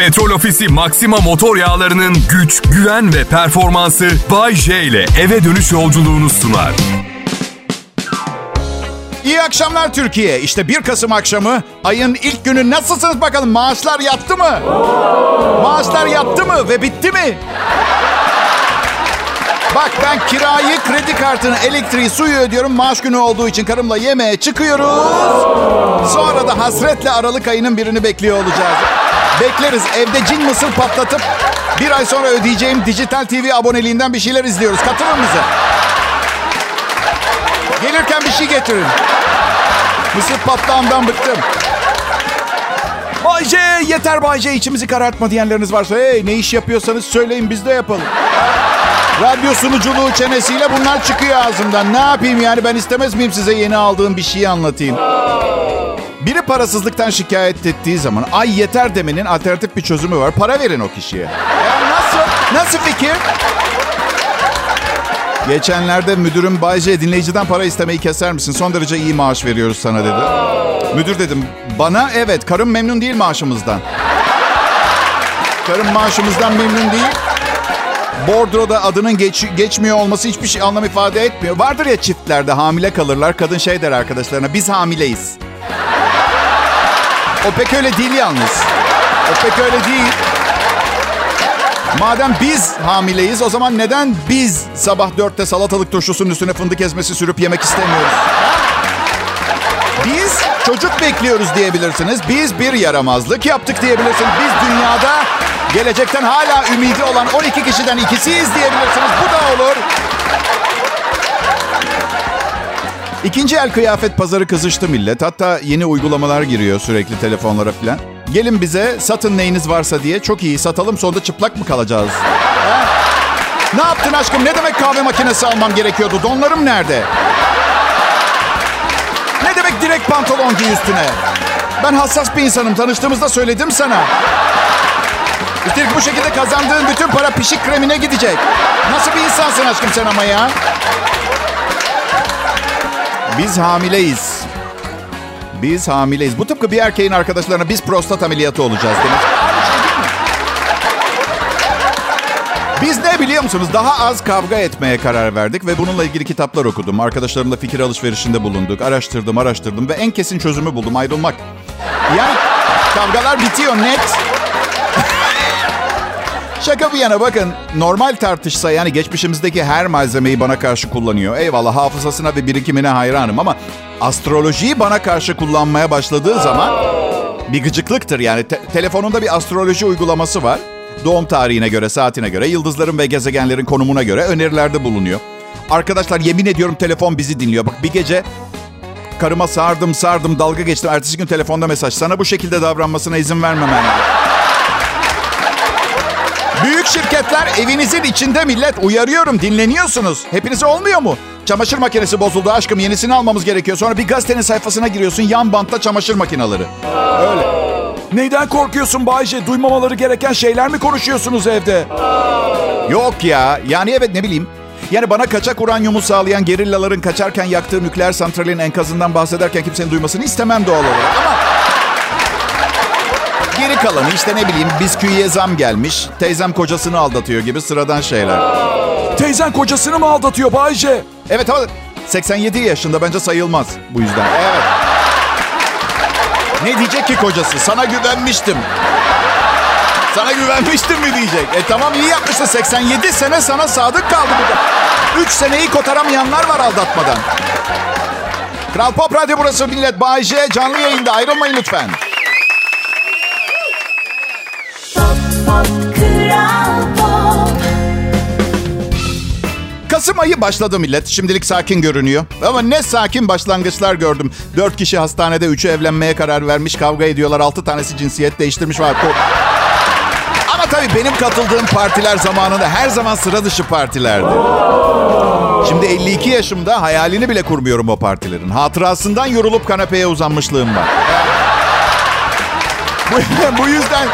Petrol Ofisi Maxima motor yağlarının güç, güven ve performansı Bay J ile eve dönüş yolculuğunu sunar. İyi akşamlar Türkiye. İşte 1 Kasım akşamı ayın ilk günü nasılsınız bakalım? Maaşlar yattı mı? Maaşlar yattı mı ve bitti mi? Bak ben kirayı, kredi kartını, elektriği, suyu ödüyorum. Maaş günü olduğu için karımla yemeğe çıkıyoruz. Sonra da hasretle Aralık ayının birini bekliyor olacağız. Bekleriz. Evde cin mısır patlatıp bir ay sonra ödeyeceğim dijital TV aboneliğinden bir şeyler izliyoruz. Katılın bize. Gelirken bir şey getirin. Mısır patlağımdan bıktım. Bay J, yeter Bay J içimizi karartma diyenleriniz varsa hey ne iş yapıyorsanız söyleyin biz de yapalım. Radyo sunuculuğu çenesiyle bunlar çıkıyor ağzımdan. Ne yapayım yani ben istemez miyim size yeni aldığım bir şeyi anlatayım. Biri parasızlıktan şikayet ettiği zaman ay yeter demenin alternatif bir çözümü var. Para verin o kişiye. Ya nasıl? Nasıl fikir? Geçenlerde müdürüm Bay J dinleyiciden para istemeyi keser misin? Son derece iyi maaş veriyoruz sana dedi. Müdür dedim. Bana evet karım memnun değil maaşımızdan. Karım maaşımızdan memnun değil. Bordro'da adının geç, geçmiyor olması hiçbir şey anlam ifade etmiyor. Vardır ya çiftlerde hamile kalırlar. Kadın şey der arkadaşlarına biz hamileyiz. O pek öyle değil yalnız. O pek öyle değil. Madem biz hamileyiz o zaman neden biz sabah dörtte salatalık turşusunun üstüne fındık ezmesi sürüp yemek istemiyoruz? Biz çocuk bekliyoruz diyebilirsiniz. Biz bir yaramazlık yaptık diyebilirsiniz. Biz dünyada gelecekten hala ümidi olan 12 kişiden ikisiyiz diyebilirsiniz. Bu da olur. İkinci el kıyafet pazarı kızıştı millet. Hatta yeni uygulamalar giriyor sürekli telefonlara falan. Gelin bize satın neyiniz varsa diye çok iyi satalım sonra çıplak mı kalacağız? Ha? Ne yaptın aşkım? Ne demek kahve makinesi almam gerekiyordu? Donlarım nerede? Ne demek direkt pantolon giy üstüne? Ben hassas bir insanım. Tanıştığımızda söyledim sana. Üstelik bu şekilde kazandığın bütün para pişik kremine gidecek. Nasıl bir insansın aşkım sen ama ya? Biz hamileyiz. Biz hamileyiz. Bu tıpkı bir erkeğin arkadaşlarına biz prostat ameliyatı olacağız demek. Biz ne biliyor musunuz? Daha az kavga etmeye karar verdik ve bununla ilgili kitaplar okudum. Arkadaşlarımla fikir alışverişinde bulunduk. Araştırdım, araştırdım ve en kesin çözümü buldum. Ayrılmak. Yani kavgalar bitiyor net. Şaka bir yana bakın normal tartışsa yani geçmişimizdeki her malzemeyi bana karşı kullanıyor. Eyvallah hafızasına ve birikimine hayranım ama astrolojiyi bana karşı kullanmaya başladığı zaman bir gıcıklıktır. Yani te- telefonunda bir astroloji uygulaması var. Doğum tarihine göre, saatine göre, yıldızların ve gezegenlerin konumuna göre önerilerde bulunuyor. Arkadaşlar yemin ediyorum telefon bizi dinliyor. Bak bir gece karıma sardım sardım dalga geçtim. Ertesi gün telefonda mesaj. Sana bu şekilde davranmasına izin vermem yani. Büyük şirketler evinizin içinde millet. Uyarıyorum dinleniyorsunuz. Hepinize olmuyor mu? Çamaşır makinesi bozuldu aşkım yenisini almamız gerekiyor. Sonra bir gazetenin sayfasına giriyorsun yan bantta çamaşır makineleri. Öyle. Neyden korkuyorsun Bayce? Duymamaları gereken şeyler mi konuşuyorsunuz evde? Yok ya. Yani evet ne bileyim. Yani bana kaçak uranyumu sağlayan gerillaların kaçarken yaktığı nükleer santralin enkazından bahsederken kimsenin duymasını istemem doğal olarak. Ama geri kalanı işte ne bileyim bisküviye zam gelmiş. Teyzem kocasını aldatıyor gibi sıradan şeyler. Teyzen kocasını mı aldatıyor Bayce? Evet ama 87 yaşında bence sayılmaz bu yüzden. Evet. Ne diyecek ki kocası? Sana güvenmiştim. Sana güvenmiştim mi diyecek. E tamam iyi yapmışsın. 87 sene sana sadık kaldı burada. 3 seneyi kotaramayanlar var aldatmadan. Kral Pop Radyo burası millet. Bay J canlı yayında. Ayrılmayın lütfen. Kasım ayı başladı millet. Şimdilik sakin görünüyor. Ama ne sakin başlangıçlar gördüm. Dört kişi hastanede, üçü evlenmeye karar vermiş. Kavga ediyorlar. Altı tanesi cinsiyet değiştirmiş var. Ama tabii benim katıldığım partiler zamanında her zaman sıra dışı partilerdi. Şimdi 52 yaşımda hayalini bile kurmuyorum o partilerin. Hatırasından yorulup kanepeye uzanmışlığım var. bu, yüzden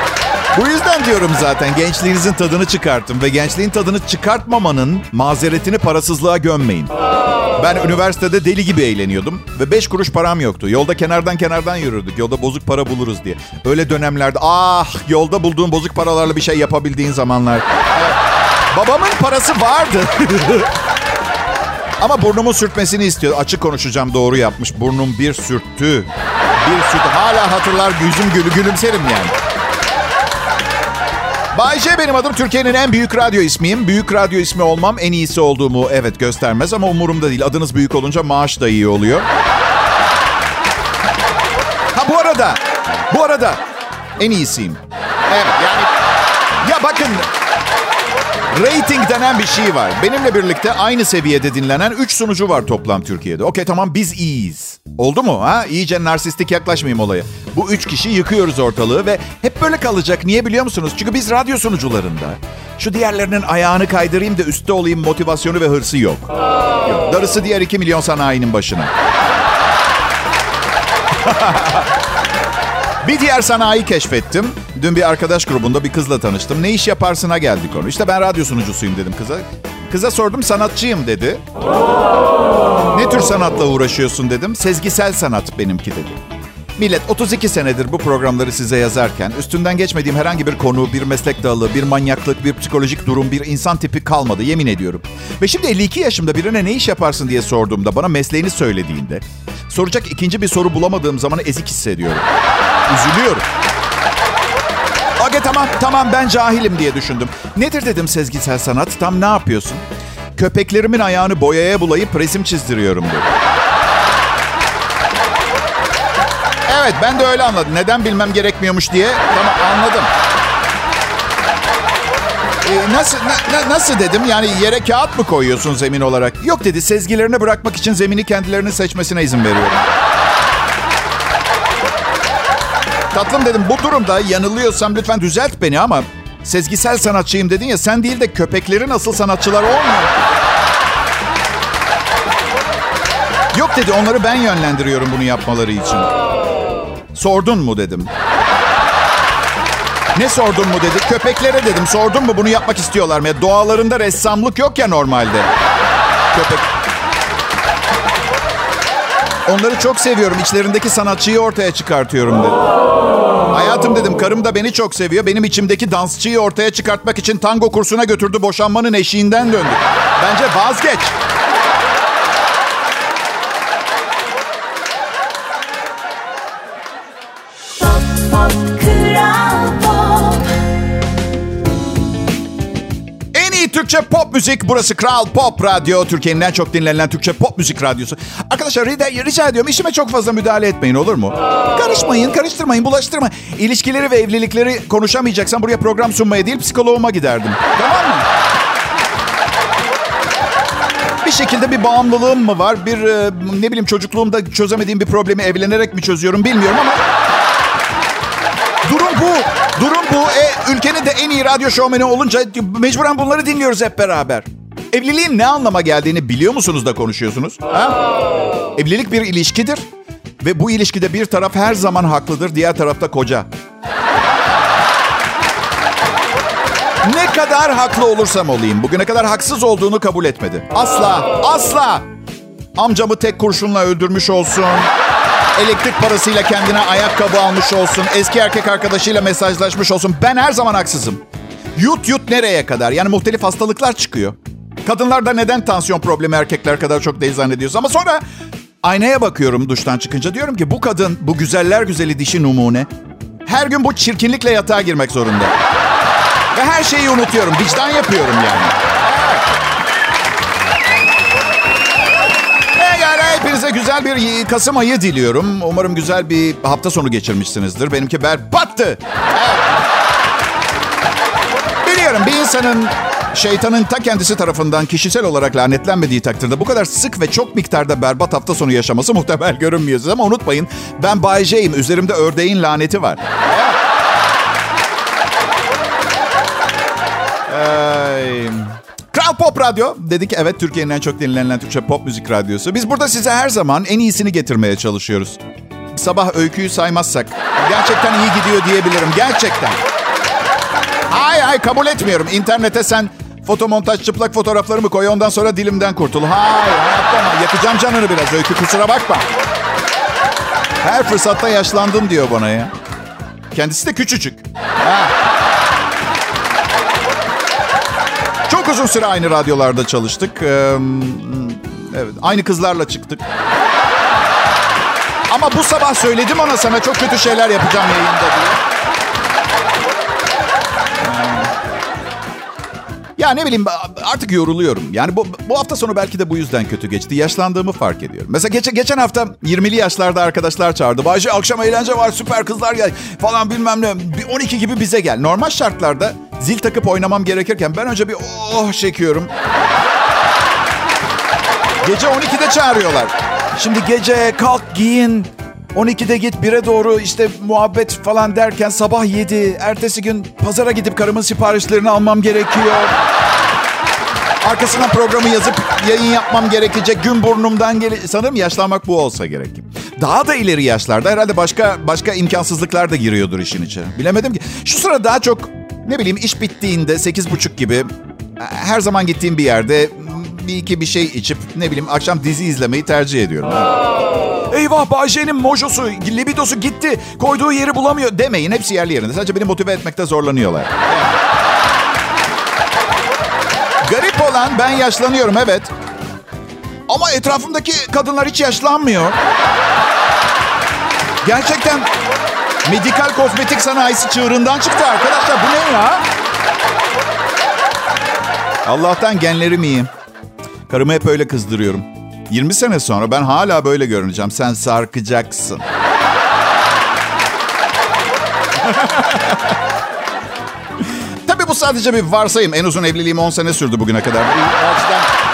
Bu yüzden diyorum zaten gençliğinizin tadını çıkartın ve gençliğin tadını çıkartmamanın mazeretini parasızlığa gömmeyin. Ben üniversitede deli gibi eğleniyordum ve 5 kuruş param yoktu. Yolda kenardan kenardan yürürdük. Yolda bozuk para buluruz diye. Öyle dönemlerde ah yolda bulduğun bozuk paralarla bir şey yapabildiğin zamanlar. Babamın parası vardı. Ama burnumu sürtmesini istiyor. Açık konuşacağım doğru yapmış. Burnum bir sürttü. Bir sürttü. Hala hatırlar yüzüm gülü gülümserim yani. Bay J benim adım. Türkiye'nin en büyük radyo ismiyim. Büyük radyo ismi olmam en iyisi olduğumu evet göstermez ama umurumda değil. Adınız büyük olunca maaş da iyi oluyor. Ha bu arada, bu arada en iyisiyim. Evet yani ya bakın Rating denen bir şey var. Benimle birlikte aynı seviyede dinlenen 3 sunucu var toplam Türkiye'de. Okey tamam biz iyiyiz. Oldu mu? Ha? İyice narsistik yaklaşmayayım olaya. Bu üç kişi yıkıyoruz ortalığı ve hep böyle kalacak. Niye biliyor musunuz? Çünkü biz radyo sunucularında şu diğerlerinin ayağını kaydırayım da üstte olayım motivasyonu ve hırsı yok. yok. Darısı diğer 2 milyon sanayinin başına. Bir diğer sanayi keşfettim. Dün bir arkadaş grubunda bir kızla tanıştım. Ne iş yaparsına geldik konu. İşte ben radyo sunucusuyum dedim kıza. Kıza sordum sanatçıyım dedi. Ne tür sanatla uğraşıyorsun dedim. Sezgisel sanat benimki dedi. Millet 32 senedir bu programları size yazarken üstünden geçmediğim herhangi bir konu, bir meslek dalı, bir manyaklık, bir psikolojik durum, bir insan tipi kalmadı yemin ediyorum. Ve şimdi 52 yaşımda birine ne iş yaparsın diye sorduğumda bana mesleğini söylediğinde soracak ikinci bir soru bulamadığım zaman ezik hissediyorum. Üzülüyorum. Tamam tamam ben cahilim diye düşündüm. Nedir dedim sezgisel sanat tam ne yapıyorsun? Köpeklerimin ayağını boyaya bulayıp resim çizdiriyorum dedi. Evet ben de öyle anladım. Neden bilmem gerekmiyormuş diye. Tamam anladım. Ee, nasıl na, na, nasıl dedim? Yani yere kağıt mı koyuyorsun zemin olarak? Yok dedi. Sezgilerini bırakmak için zemini kendilerinin seçmesine izin veriyorum. Tatlım dedim bu durumda yanılıyorsam lütfen düzelt beni ama sezgisel sanatçıyım dedin ya sen değil de köpeklerin asıl sanatçılar olmuyor. Yok dedi onları ben yönlendiriyorum bunu yapmaları için. Sordun mu dedim. Ne sordun mu dedi. Köpeklere dedim sordun mu bunu yapmak istiyorlar mı? Doğalarında ressamlık yok ya normalde. Köpek. Onları çok seviyorum. İçlerindeki sanatçıyı ortaya çıkartıyorum dedi. Hayatım dedim karım da beni çok seviyor. Benim içimdeki dansçıyı ortaya çıkartmak için tango kursuna götürdü. Boşanmanın eşiğinden döndü. Bence vazgeç. Türkçe pop müzik. Burası Kral Pop Radyo. Türkiye'nin en çok dinlenen Türkçe pop müzik radyosu. Arkadaşlar rica, rica ediyorum işime çok fazla müdahale etmeyin olur mu? Karışmayın, karıştırmayın, bulaştırmayın. İlişkileri ve evlilikleri konuşamayacaksam buraya program sunmaya değil psikoloğuma giderdim. Tamam mı? Bir şekilde bir bağımlılığım mı var? Bir e, ne bileyim çocukluğumda çözemediğim bir problemi evlenerek mi çözüyorum bilmiyorum ama... Durum bu. Durum bu. E, ülkenin de en iyi radyo şovmeni olunca mecburen bunları dinliyoruz hep beraber. Evliliğin ne anlama geldiğini biliyor musunuz da konuşuyorsunuz? Ha? Evlilik bir ilişkidir. Ve bu ilişkide bir taraf her zaman haklıdır, diğer tarafta koca. Ne kadar haklı olursam olayım, bugüne kadar haksız olduğunu kabul etmedi. Asla, asla. Amcamı tek kurşunla öldürmüş olsun. Elektrik parasıyla kendine ayakkabı almış olsun. Eski erkek arkadaşıyla mesajlaşmış olsun. Ben her zaman haksızım. Yut yut nereye kadar? Yani muhtelif hastalıklar çıkıyor. Kadınlarda neden tansiyon problemi erkekler kadar çok değil zannediyoruz. Ama sonra aynaya bakıyorum duştan çıkınca. Diyorum ki bu kadın, bu güzeller güzeli dişi numune. Her gün bu çirkinlikle yatağa girmek zorunda. Ve her şeyi unutuyorum. Vicdan yapıyorum yani. Hepinize güzel bir Kasım ayı diliyorum. Umarım güzel bir hafta sonu geçirmişsinizdir. Benimki berbattı. Biliyorum bir insanın şeytanın ta kendisi tarafından kişisel olarak lanetlenmediği takdirde bu kadar sık ve çok miktarda berbat hafta sonu yaşaması muhtemel görünmüyor. Ama unutmayın ben Bay J'yim. Üzerimde ördeğin laneti var. Evet. Kral Pop Radyo. Dedik evet Türkiye'nin en çok dinlenen Türkçe pop müzik radyosu. Biz burada size her zaman en iyisini getirmeye çalışıyoruz. Sabah öyküyü saymazsak gerçekten iyi gidiyor diyebilirim. Gerçekten. Hayır hayır kabul etmiyorum. İnternete sen fotomontaj çıplak fotoğraflarımı koy ondan sonra dilimden kurtul. Hayır hayatta yakacağım canını biraz öykü kusura bakma. Her fırsatta yaşlandım diyor bana ya. Kendisi de küçücük. Ha. Çok uzun süre aynı radyolarda çalıştık. Ee, evet, aynı kızlarla çıktık. Ama bu sabah söyledim ona sana çok kötü şeyler yapacağım yayında diye. Ya ne bileyim artık yoruluyorum. Yani bu, bu hafta sonu belki de bu yüzden kötü geçti. Yaşlandığımı fark ediyorum. Mesela geçen, geçen hafta 20'li yaşlarda arkadaşlar çağırdı. Bayce akşam eğlence var süper kızlar gel falan bilmem ne. 12 gibi bize gel. Normal şartlarda zil takıp oynamam gerekirken ben önce bir oh çekiyorum. Gece 12'de çağırıyorlar. Şimdi gece kalk giyin 12'de git 1'e doğru işte muhabbet falan derken sabah 7. Ertesi gün pazara gidip karımın siparişlerini almam gerekiyor. Arkasına programı yazıp yayın yapmam gerekecek. Gün burnumdan gele sanırım yaşlanmak bu olsa gerek. Daha da ileri yaşlarda herhalde başka başka imkansızlıklar da giriyordur işin içine. Bilemedim ki. Şu sıra daha çok ne bileyim iş bittiğinde sekiz buçuk gibi her zaman gittiğim bir yerde bir iki bir şey içip ne bileyim akşam dizi izlemeyi tercih ediyorum. Eyvah Bayce'nin mojosu, libidosu gitti. Koyduğu yeri bulamıyor demeyin. Hepsi yerli yerinde. Sadece beni motive etmekte zorlanıyorlar. Garip olan ben yaşlanıyorum evet. Ama etrafımdaki kadınlar hiç yaşlanmıyor. Gerçekten medikal kozmetik sanayisi çığırından çıktı arkadaşlar. Bu ne ya? Allah'tan genlerim iyi. Karımı hep öyle kızdırıyorum. 20 sene sonra ben hala böyle görüneceğim. Sen sarkacaksın. Tabii bu sadece bir varsayım. En uzun evliliğim 10 sene sürdü bugüne kadar.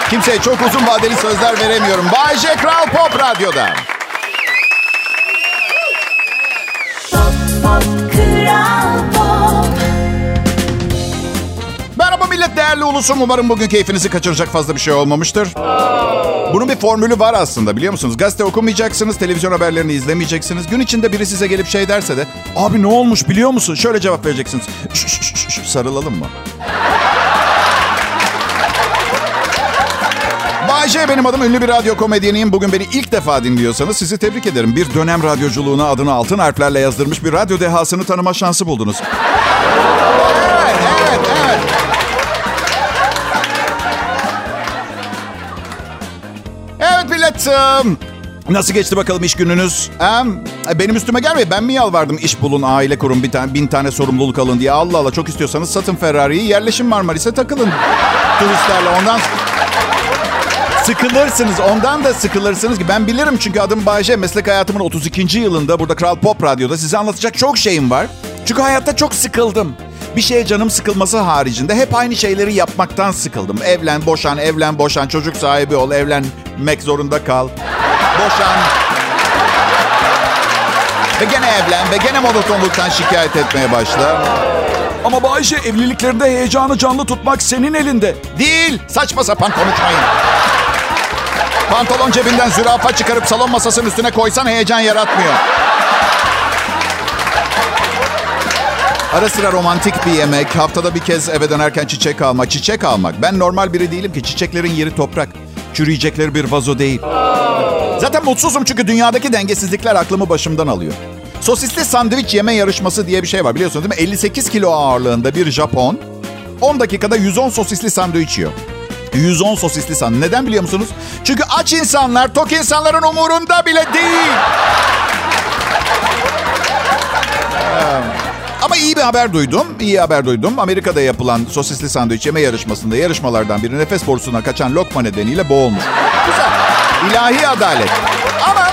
Kimseye çok uzun vadeli sözler veremiyorum. Bay J. Kral Pop Radyo'da. Merhaba millet, değerli ulusum. Umarım bugün keyfinizi kaçıracak fazla bir şey olmamıştır. Bunun bir formülü var aslında biliyor musunuz? Gazete okumayacaksınız, televizyon haberlerini izlemeyeceksiniz. Gün içinde biri size gelip şey derse de... Abi ne olmuş biliyor musun? Şöyle cevap vereceksiniz. Şş, şş, şş, sarılalım mı? Bayce benim adım ünlü bir radyo komedyeniyim. Bugün beni ilk defa dinliyorsanız sizi tebrik ederim. Bir dönem radyoculuğuna adını altın harflerle yazdırmış bir radyo dehasını tanıma şansı buldunuz. Millet. Nasıl geçti bakalım iş gününüz? Benim üstüme gelmeyin. Ben mi yalvardım iş bulun, aile kurun, bir tane, bin tane sorumluluk alın diye. Allah Allah çok istiyorsanız satın Ferrari'yi, yerleşin Marmaris'e takılın. Turistlerle ondan... Sıkılırsınız. Ondan da sıkılırsınız ki ben bilirim çünkü adım Bayce. Meslek hayatımın 32. yılında burada Kral Pop Radyo'da size anlatacak çok şeyim var. Çünkü hayatta çok sıkıldım. Bir şeye canım sıkılması haricinde hep aynı şeyleri yapmaktan sıkıldım. Evlen, boşan, evlen, boşan, çocuk sahibi ol, evlenmek zorunda kal. Boşan. Ve gene evlen ve gene monotonluktan şikayet etmeye başla. Ama Bayşe evliliklerinde heyecanı canlı tutmak senin elinde. Değil. Saçma sapan konuşmayın. Pantolon cebinden zürafa çıkarıp salon masasının üstüne koysan heyecan yaratmıyor. Ara sıra romantik bir yemek, haftada bir kez eve dönerken çiçek almak. Çiçek almak. Ben normal biri değilim ki. Çiçeklerin yeri toprak. Çürüyecekleri bir vazo değil. Zaten mutsuzum çünkü dünyadaki dengesizlikler aklımı başımdan alıyor. Sosisli sandviç yeme yarışması diye bir şey var biliyorsunuz değil mi? 58 kilo ağırlığında bir Japon 10 dakikada 110 sosisli sandviç yiyor. 110 sosisli sandviç. Neden biliyor musunuz? Çünkü aç insanlar tok insanların umurunda bile değil. Ama iyi bir haber duydum. İyi haber duydum. Amerika'da yapılan sosisli sandviç yeme yarışmasında yarışmalardan biri nefes borusuna kaçan lokma nedeniyle boğulmuş. Güzel. İlahi adalet. Ama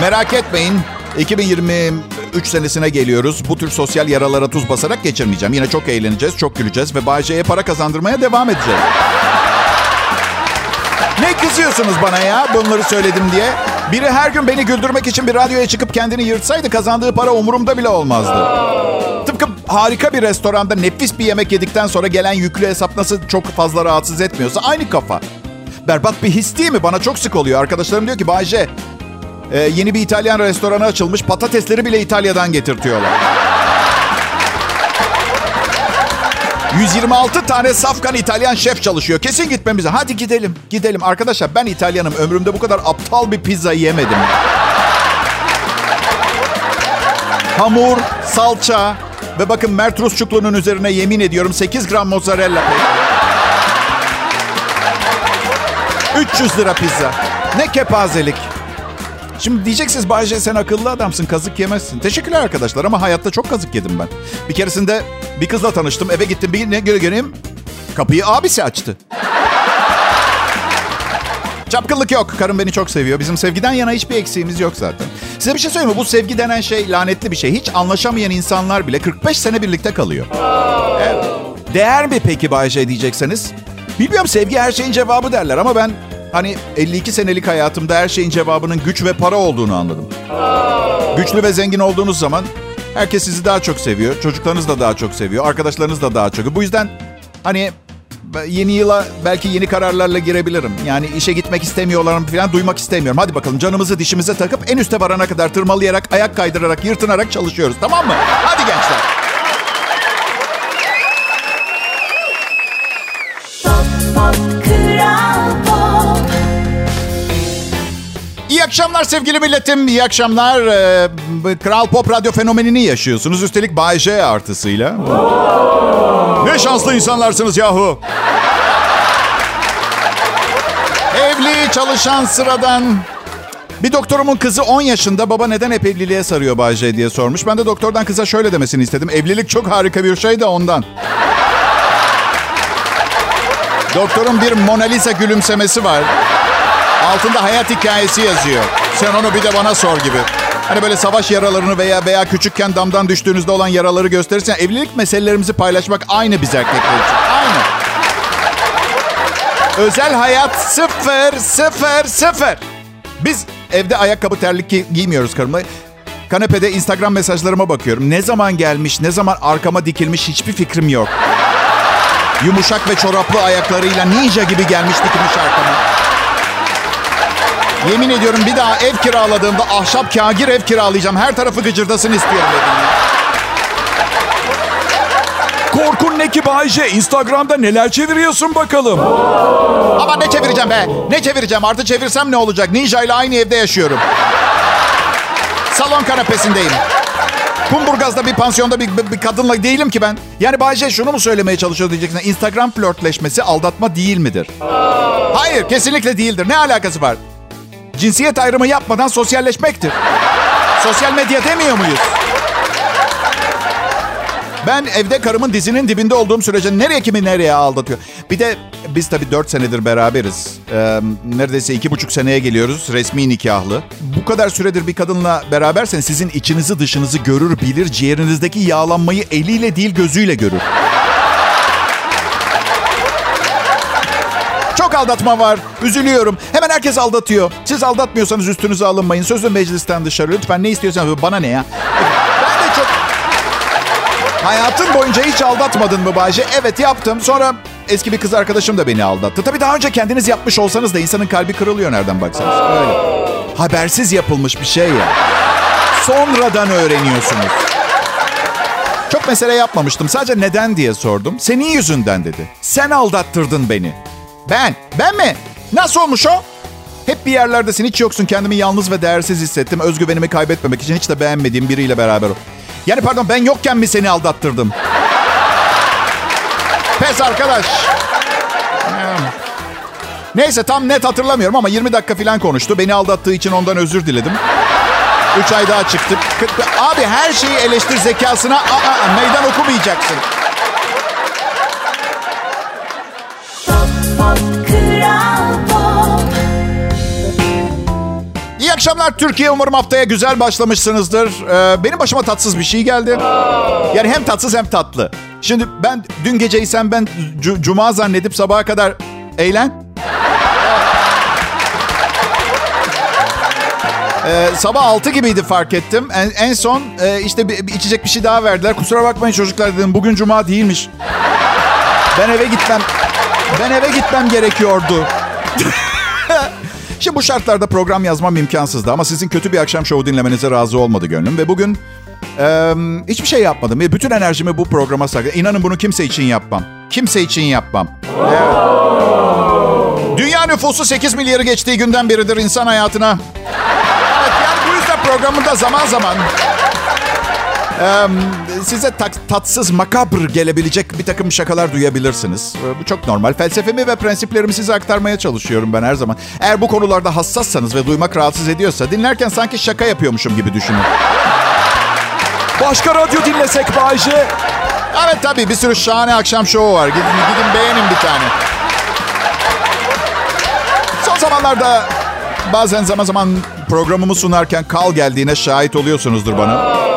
merak etmeyin. 2023 senesine geliyoruz. Bu tür sosyal yaralara tuz basarak geçirmeyeceğim. Yine çok eğleneceğiz, çok güleceğiz ve Bayce'ye para kazandırmaya devam edeceğiz. Ne kızıyorsunuz bana ya bunları söyledim diye? Biri her gün beni güldürmek için bir radyoya çıkıp kendini yırtsaydı kazandığı para umurumda bile olmazdı. Tıpkı harika bir restoranda nefis bir yemek yedikten sonra gelen yüklü hesap nasıl çok fazla rahatsız etmiyorsa aynı kafa. Berbat bir his değil mi? Bana çok sık oluyor. Arkadaşlarım diyor ki Bayce e, yeni bir İtalyan restoranı açılmış. Patatesleri bile İtalya'dan getirtiyorlar. 126 tane safkan İtalyan şef çalışıyor. Kesin gitmemize. Hadi gidelim. Gidelim. Arkadaşlar ben İtalyanım. Ömrümde bu kadar aptal bir pizza yemedim. Hamur, salça ve bakın Mert Rusçuklu'nun üzerine yemin ediyorum 8 gram mozzarella peyniri. 300 lira pizza. Ne kepazelik. Şimdi diyeceksiniz Bayce sen akıllı adamsın kazık yemezsin. Teşekkürler arkadaşlar ama hayatta çok kazık yedim ben. Bir keresinde bir kızla tanıştım eve gittim bir ne göre göreyim. Kapıyı abisi açtı. Çapkınlık yok. Karım beni çok seviyor. Bizim sevgiden yana hiçbir eksiğimiz yok zaten. Size bir şey söyleyeyim mi? Bu sevgi denen şey lanetli bir şey. Hiç anlaşamayan insanlar bile 45 sene birlikte kalıyor. Evet. Değer mi peki Bayce diyecekseniz? Bilmiyorum sevgi her şeyin cevabı derler ama ben hani 52 senelik hayatımda her şeyin cevabının güç ve para olduğunu anladım. Güçlü ve zengin olduğunuz zaman herkes sizi daha çok seviyor. Çocuklarınız da daha çok seviyor. Arkadaşlarınız da daha çok. Bu yüzden hani yeni yıla belki yeni kararlarla girebilirim. Yani işe gitmek istemiyorlar falan duymak istemiyorum. Hadi bakalım canımızı dişimize takıp en üste varana kadar tırmalayarak, ayak kaydırarak, yırtınarak çalışıyoruz. Tamam mı? Hadi gençler. Akşamlar sevgili milletim. İyi akşamlar. Ee, Kral Pop Radyo fenomenini yaşıyorsunuz. Üstelik Bay J artısıyla. ne şanslı insanlarsınız yahu. Evli, çalışan, sıradan. Bir doktorumun kızı 10 yaşında baba neden hep evliliğe sarıyor Bay J diye sormuş. Ben de doktordan kıza şöyle demesini istedim. Evlilik çok harika bir şey de ondan. Doktorun bir Mona Lisa gülümsemesi var. Altında hayat hikayesi yazıyor. Sen onu bir de bana sor gibi. Hani böyle savaş yaralarını veya veya küçükken damdan düştüğünüzde olan yaraları gösterirsen evlilik meselelerimizi paylaşmak aynı biz erkekler için. Aynı. Özel hayat sıfır, sıfır, sıfır. Biz evde ayakkabı terlik gi- giymiyoruz karımla. Kanepede Instagram mesajlarıma bakıyorum. Ne zaman gelmiş, ne zaman arkama dikilmiş hiçbir fikrim yok. Yumuşak ve çoraplı ayaklarıyla ninja gibi gelmiş dikilmiş arkama. Yemin ediyorum bir daha ev kiraladığımda ahşap kagir ev kiralayacağım. Her tarafı gıcırdasın istiyorum dedim. Korkun ne ki Bayce? Instagram'da neler çeviriyorsun bakalım? Ama ne çevireceğim be? Ne çevireceğim? Artı çevirsem ne olacak? Ninja ile aynı evde yaşıyorum. Salon kanepesindeyim. Kumburgaz'da bir pansiyonda bir, bir, bir kadınla değilim ki ben. Yani Bayce şunu mu söylemeye çalışıyor diyeceksin. Instagram flörtleşmesi aldatma değil midir? Hayır kesinlikle değildir. Ne alakası var? Cinsiyet ayrımı yapmadan sosyalleşmektir. Sosyal medya demiyor muyuz? Ben evde karımın dizinin dibinde olduğum sürece nereye kimi nereye aldatıyor. Bir de biz tabii dört senedir beraberiz. Ee, neredeyse iki buçuk seneye geliyoruz resmi nikahlı. Bu kadar süredir bir kadınla beraberseniz sizin içinizi dışınızı görür bilir. Ciğerinizdeki yağlanmayı eliyle değil gözüyle görür. Çok aldatma var. Üzülüyorum. Hemen herkes aldatıyor. Siz aldatmıyorsanız üstünüze alınmayın. Sözü meclisten dışarı. Lütfen ne istiyorsanız bana ne ya. Ben de çok... Hayatın boyunca hiç aldatmadın mı Bayce? Evet yaptım. Sonra eski bir kız arkadaşım da beni aldattı. Tabii daha önce kendiniz yapmış olsanız da insanın kalbi kırılıyor nereden baksanız. Öyle. Habersiz yapılmış bir şey ya. Sonradan öğreniyorsunuz. Çok mesele yapmamıştım. Sadece neden diye sordum. Senin yüzünden dedi. Sen aldattırdın beni. Ben? Ben mi? Nasıl olmuş o? Hep bir yerlerdesin, hiç yoksun. Kendimi yalnız ve değersiz hissettim. Özgüvenimi kaybetmemek için hiç de beğenmediğim biriyle beraber ol. Yani pardon ben yokken mi seni aldattırdım? Pes arkadaş. Neyse tam net hatırlamıyorum ama 20 dakika falan konuştu. Beni aldattığı için ondan özür diledim. 3 ay daha çıktık. Abi her şeyi eleştir zekasına. Aa, meydan okumayacaksın. Akşamlar Türkiye. Umarım haftaya güzel başlamışsınızdır. Ee, benim başıma tatsız bir şey geldi. Yani hem tatsız hem tatlı. Şimdi ben dün geceyi sen ben cu- cuma zannedip sabaha kadar eğlen. Ee, sabah 6 gibiydi fark ettim. En, en son e, işte bir, bir içecek bir şey daha verdiler. Kusura bakmayın çocuklar dedim. Bugün cuma değilmiş. Ben eve gitmem. Ben eve gitmem gerekiyordu. Şimdi bu şartlarda program yazmam imkansızdı ama sizin kötü bir akşam şovu dinlemenize razı olmadı gönlüm. Ve bugün Ee, hiçbir şey yapmadım. Bütün enerjimi bu programa sakladım. İnanın bunu kimse için yapmam. Kimse için yapmam. Dünya nüfusu 8 milyarı geçtiği günden beridir insan hayatına. Evet yani bu yüzden programında zaman zaman size tatsız, makabr gelebilecek bir takım şakalar duyabilirsiniz. Ee, bu çok normal. Felsefemi ve prensiplerimi size aktarmaya çalışıyorum ben her zaman. Eğer bu konularda hassassanız ve duymak rahatsız ediyorsa dinlerken sanki şaka yapıyormuşum gibi düşünün. Başka radyo dinlesek Bayce. Evet tabii bir sürü şahane akşam şovu var. Gidin, gidin beğenin bir tane. Son zamanlarda bazen zaman zaman programımı sunarken kal geldiğine şahit oluyorsunuzdur bana.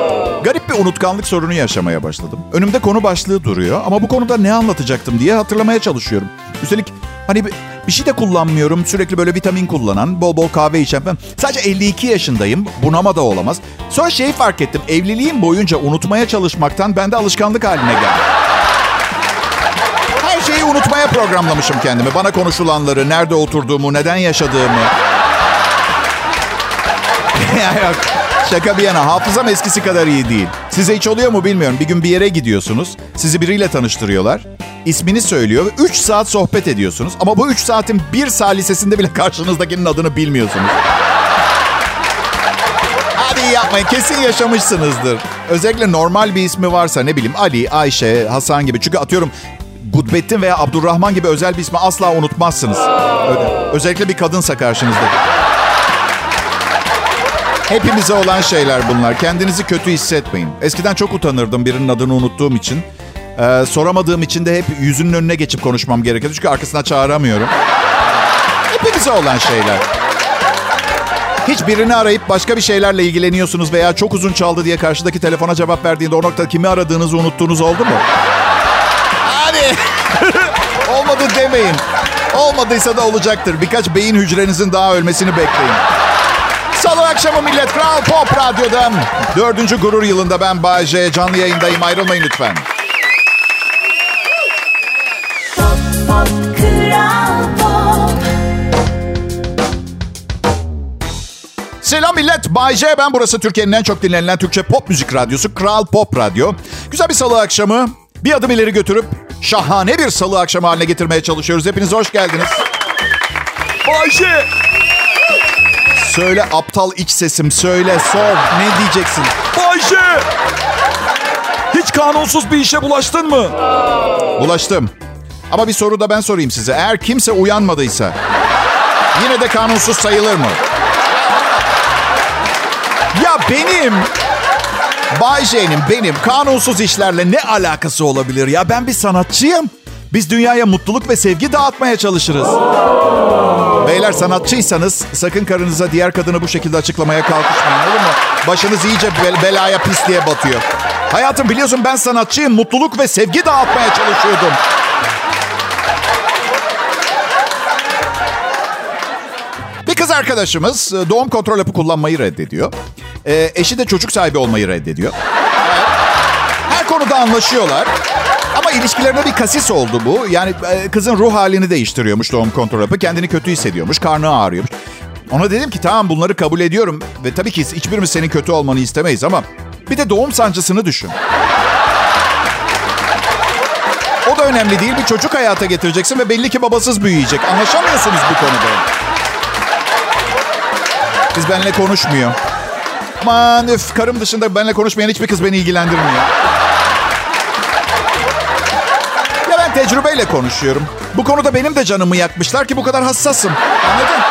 Garip bir unutkanlık sorunu yaşamaya başladım. Önümde konu başlığı duruyor ama bu konuda ne anlatacaktım diye hatırlamaya çalışıyorum. Üstelik hani bir, şey de kullanmıyorum. Sürekli böyle vitamin kullanan, bol bol kahve içen falan. Sadece 52 yaşındayım. Bunama da olamaz. Sonra şeyi fark ettim. Evliliğim boyunca unutmaya çalışmaktan bende alışkanlık haline geldi. Her şeyi unutmaya programlamışım kendimi. Bana konuşulanları, nerede oturduğumu, neden yaşadığımı. Yok. Şaka bir yana hafızam eskisi kadar iyi değil. Size hiç oluyor mu bilmiyorum. Bir gün bir yere gidiyorsunuz. Sizi biriyle tanıştırıyorlar. İsmini söylüyor ve 3 saat sohbet ediyorsunuz. Ama bu 3 saatin bir salisesinde bile karşınızdakinin adını bilmiyorsunuz. Hadi yapmayın. Kesin yaşamışsınızdır. Özellikle normal bir ismi varsa ne bileyim Ali, Ayşe, Hasan gibi. Çünkü atıyorum Gudbettin veya Abdurrahman gibi özel bir ismi asla unutmazsınız. Öyle. Özellikle bir kadınsa karşınızdaki. Hepimize olan şeyler bunlar. Kendinizi kötü hissetmeyin. Eskiden çok utanırdım birinin adını unuttuğum için. Ee, soramadığım için de hep yüzünün önüne geçip konuşmam gerekiyordu. Çünkü arkasına çağıramıyorum. Hepimize olan şeyler. Hiç birini arayıp başka bir şeylerle ilgileniyorsunuz veya çok uzun çaldı diye karşıdaki telefona cevap verdiğinde o noktada kimi aradığınızı unuttuğunuz oldu mu? Hadi. Olmadı demeyin. Olmadıysa da olacaktır. Birkaç beyin hücrenizin daha ölmesini bekleyin. Salı akşamı Millet Kral Pop Radyo'da. Dördüncü gurur yılında ben Bayece. Canlı yayındayım. Ayrılmayın lütfen. Pop, pop, kral pop. Selam millet. Bay J ben. Burası Türkiye'nin en çok dinlenilen Türkçe pop müzik radyosu. Kral Pop Radyo. Güzel bir salı akşamı. Bir adım ileri götürüp şahane bir salı akşamı haline getirmeye çalışıyoruz. Hepiniz hoş geldiniz. Bayce. Söyle aptal iç sesim. Söyle sor. Ne diyeceksin? Bayce. Hiç kanunsuz bir işe bulaştın mı? Bulaştım. Ama bir soru da ben sorayım size. Eğer kimse uyanmadıysa yine de kanunsuz sayılır mı? Ya benim Bay J'nin benim kanunsuz işlerle ne alakası olabilir ya? Ben bir sanatçıyım. Biz dünyaya mutluluk ve sevgi dağıtmaya çalışırız. Beyler sanatçıysanız sakın karınıza diğer kadını bu şekilde açıklamaya kalkışmayın olur mu? Başınız iyice bel- belaya pisliğe batıyor. Hayatım biliyorsun ben sanatçıyım. Mutluluk ve sevgi dağıtmaya çalışıyordum. Bir kız arkadaşımız e, doğum kontrol hapı kullanmayı reddediyor. Ee, eşi de çocuk sahibi olmayı reddediyor. Her konuda anlaşıyorlar. Ama ilişkilerine bir kasis oldu bu. Yani e, kızın ruh halini değiştiriyormuş doğum kontrol hapı. Kendini kötü hissediyormuş. Karnı ağrıyormuş. Ona dedim ki tamam bunları kabul ediyorum. Ve tabii ki hiçbirimiz senin kötü olmanı istemeyiz ama... Bir de doğum sancısını düşün. O da önemli değil. Bir çocuk hayata getireceksin ve belli ki babasız büyüyecek. Anlaşamıyorsunuz bu konuda. Kız benimle konuşmuyor. Aman üf karım dışında benimle konuşmayan hiçbir kız beni ilgilendirmiyor. Tecrübeyle konuşuyorum. Bu konuda benim de canımı yakmışlar ki bu kadar hassasım. Anladın?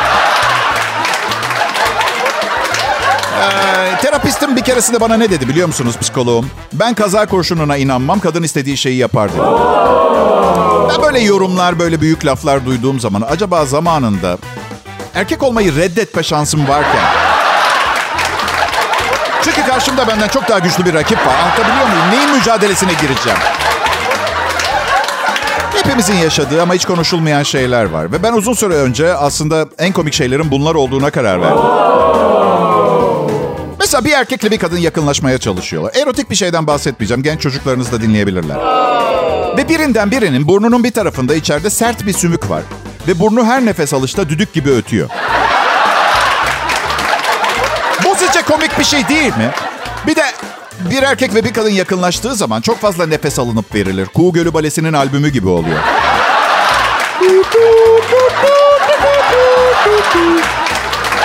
Ee, terapistim bir keresinde bana ne dedi biliyor musunuz psikoloğum? Ben kaza kurşununa inanmam, kadın istediği şeyi yapar dedi. Ben böyle yorumlar, böyle büyük laflar duyduğum zaman acaba zamanında erkek olmayı reddetme şansım varken... Çünkü karşımda benden çok daha güçlü bir rakip var. Anlatabiliyor muyum? Neyin mücadelesine gireceğim? Hepimizin yaşadığı ama hiç konuşulmayan şeyler var. Ve ben uzun süre önce aslında en komik şeylerin bunlar olduğuna karar verdim. Mesela bir erkekle bir kadın yakınlaşmaya çalışıyorlar. Erotik bir şeyden bahsetmeyeceğim. Genç çocuklarınız da dinleyebilirler. Ve birinden birinin burnunun bir tarafında içeride sert bir sümük var. Ve burnu her nefes alışta düdük gibi ötüyor. Bu sizce komik bir şey değil mi? Bir de bir erkek ve bir kadın yakınlaştığı zaman çok fazla nefes alınıp verilir. Kuğu Gölü Balesi'nin albümü gibi oluyor.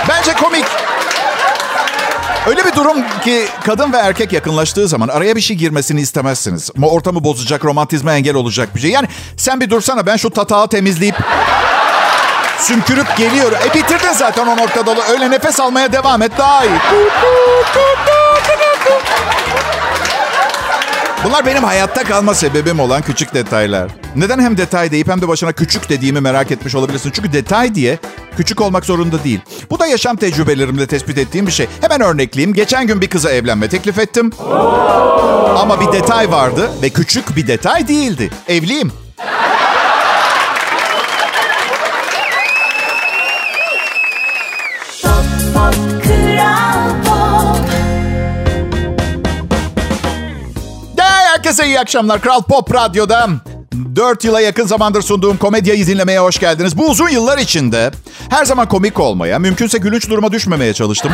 Bence komik. Öyle bir durum ki kadın ve erkek yakınlaştığı zaman araya bir şey girmesini istemezsiniz. Ortamı bozacak, romantizme engel olacak bir şey. Yani sen bir dursana ben şu tatağı temizleyip sümkürüp geliyorum. E bitirdin zaten o noktada. Öyle nefes almaya devam et daha iyi. Bunlar benim hayatta kalma sebebim olan küçük detaylar. Neden hem detay deyip hem de başına küçük dediğimi merak etmiş olabilirsin. Çünkü detay diye küçük olmak zorunda değil. Bu da yaşam tecrübelerimde tespit ettiğim bir şey. Hemen örnekleyeyim. Geçen gün bir kıza evlenme teklif ettim. Ama bir detay vardı ve küçük bir detay değildi. Evliyim. Herkese iyi akşamlar. Kral Pop Radyo'da 4 yıla yakın zamandır sunduğum komedyayı dinlemeye hoş geldiniz. Bu uzun yıllar içinde her zaman komik olmaya, mümkünse gülünç duruma düşmemeye çalıştım.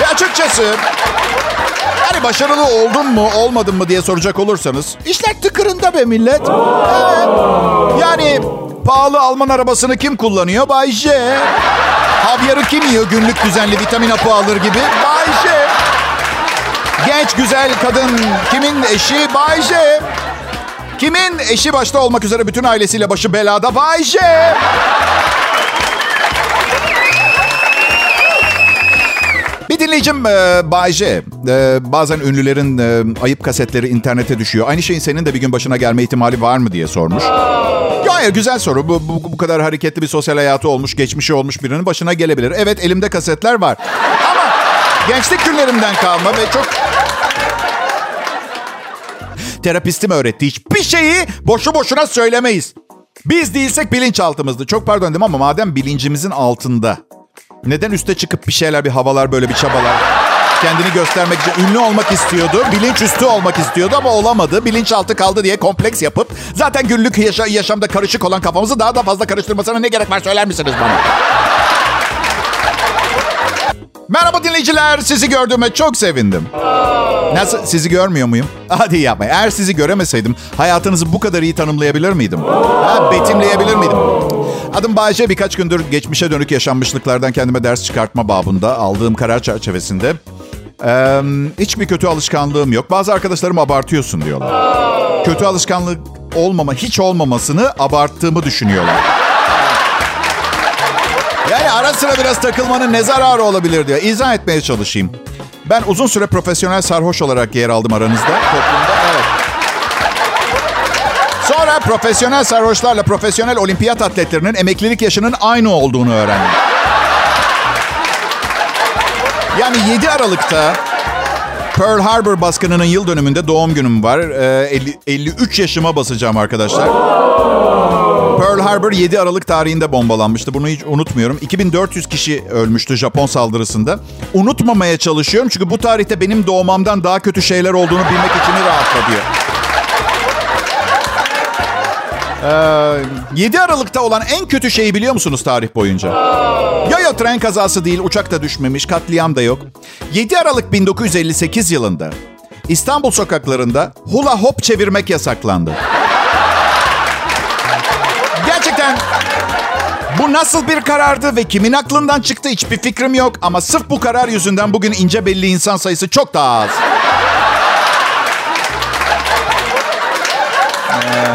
Ve açıkçası yani başarılı oldum mu, olmadım mı diye soracak olursanız işler tıkırında be millet. Evet. Yani pahalı Alman arabasını kim kullanıyor? Bay J. Havyarı kim yiyor günlük düzenli vitamin hapı alır gibi? Bay J. Genç güzel kadın kimin eşi? Bay J. Kimin eşi başta olmak üzere bütün ailesiyle başı belada? Bay J. Bir dinleyicim e, Bay J. E, bazen ünlülerin e, ayıp kasetleri internete düşüyor. Aynı şeyin senin de bir gün başına gelme ihtimali var mı diye sormuş. Ya hayır güzel soru. Bu, bu, bu kadar hareketli bir sosyal hayatı olmuş, geçmişi olmuş birinin başına gelebilir. Evet elimde kasetler var. Ama gençlik günlerimden kalma ve çok terapistim öğretti. Hiçbir şeyi boşu boşuna söylemeyiz. Biz değilsek bilinçaltımızdı. Çok pardon dedim ama madem bilincimizin altında. Neden üste çıkıp bir şeyler, bir havalar, böyle bir çabalar? Kendini göstermek için ünlü olmak istiyordu. Bilinç üstü olmak istiyordu ama olamadı. Bilinçaltı kaldı diye kompleks yapıp zaten günlük yaşa- yaşamda karışık olan kafamızı daha da fazla karıştırmasına ne gerek var söyler misiniz bana? Merhaba dinleyiciler. Sizi gördüğüme çok sevindim. Nasıl? Sizi görmüyor muyum? Hadi yapma. Eğer sizi göremeseydim hayatınızı bu kadar iyi tanımlayabilir miydim? Ha, betimleyebilir miydim? Adım Bayce. Birkaç gündür geçmişe dönük yaşanmışlıklardan kendime ders çıkartma babında aldığım karar çerçevesinde ee, hiçbir kötü alışkanlığım yok. Bazı arkadaşlarım abartıyorsun diyorlar. Kötü alışkanlık olmama, hiç olmamasını abarttığımı düşünüyorlar. Yani ara sıra biraz takılmanın ne zararı olabilir diyor. İzah etmeye çalışayım. Ben uzun süre profesyonel sarhoş olarak yer aldım aranızda. Toplumda evet. Sonra profesyonel sarhoşlarla profesyonel olimpiyat atletlerinin emeklilik yaşının aynı olduğunu öğrendim. Yani 7 Aralık'ta Pearl Harbor baskınının yıl dönümünde doğum günüm var. Ee, 50 53 yaşıma basacağım arkadaşlar. Pearl Harbor 7 Aralık tarihinde bombalanmıştı. Bunu hiç unutmuyorum. 2400 kişi ölmüştü Japon saldırısında. Unutmamaya çalışıyorum çünkü bu tarihte benim doğmamdan daha kötü şeyler olduğunu bilmek içimi rahatlatıyor. Ee, 7 Aralık'ta olan en kötü şeyi biliyor musunuz tarih boyunca? Ya ya tren kazası değil, uçak da düşmemiş, katliam da yok. 7 Aralık 1958 yılında İstanbul sokaklarında hula hop çevirmek yasaklandı. Nasıl bir karardı ve kimin aklından çıktı hiçbir fikrim yok. Ama sırf bu karar yüzünden bugün ince belli insan sayısı çok daha az. Ee,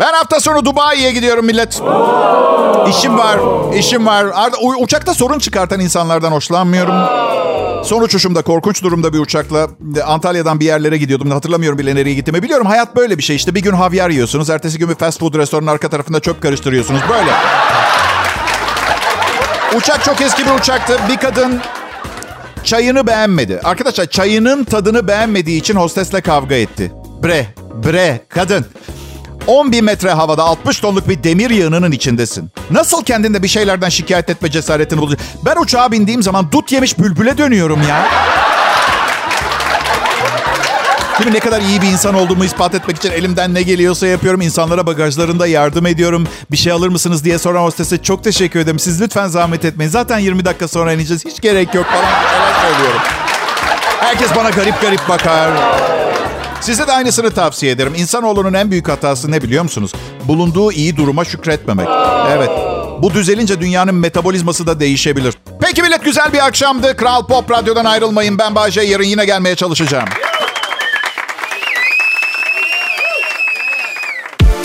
Ben hafta sonu Dubai'ye gidiyorum millet. İşim var, işim var. Ar- u- Uçakta sorun çıkartan insanlardan hoşlanmıyorum. Son uçuşumda korkunç durumda bir uçakla Antalya'dan bir yerlere gidiyordum. Hatırlamıyorum bile nereye gittiğimi. Biliyorum hayat böyle bir şey. İşte bir gün havyar yiyorsunuz. Ertesi gün bir fast food restoranın arka tarafında çöp karıştırıyorsunuz. Böyle. Uçak çok eski bir uçaktı. Bir kadın çayını beğenmedi. Arkadaşlar çayının tadını beğenmediği için hostesle kavga etti. Bre, bre, kadın. 10 bin metre havada 60 tonluk bir demir yığınının içindesin. Nasıl kendinde bir şeylerden şikayet etme cesaretini bulacaksın? Ben uçağa bindiğim zaman dut yemiş bülbüle dönüyorum ya. Mi? Ne kadar iyi bir insan olduğumu ispat etmek için elimden ne geliyorsa yapıyorum. İnsanlara bagajlarında yardım ediyorum. Bir şey alır mısınız diye soran hostese çok teşekkür ederim. Siz lütfen zahmet etmeyin. Zaten 20 dakika sonra ineceğiz. Hiç gerek yok falan. Şeyler söylüyorum. Herkes bana garip garip bakar. Size de aynısını tavsiye ederim. İnsanoğlunun en büyük hatası ne biliyor musunuz? Bulunduğu iyi duruma şükretmemek. Evet. Bu düzelince dünyanın metabolizması da değişebilir. Peki millet güzel bir akşamdı. Kral Pop Radyo'dan ayrılmayın. Ben Bayce. Yarın yine gelmeye çalışacağım.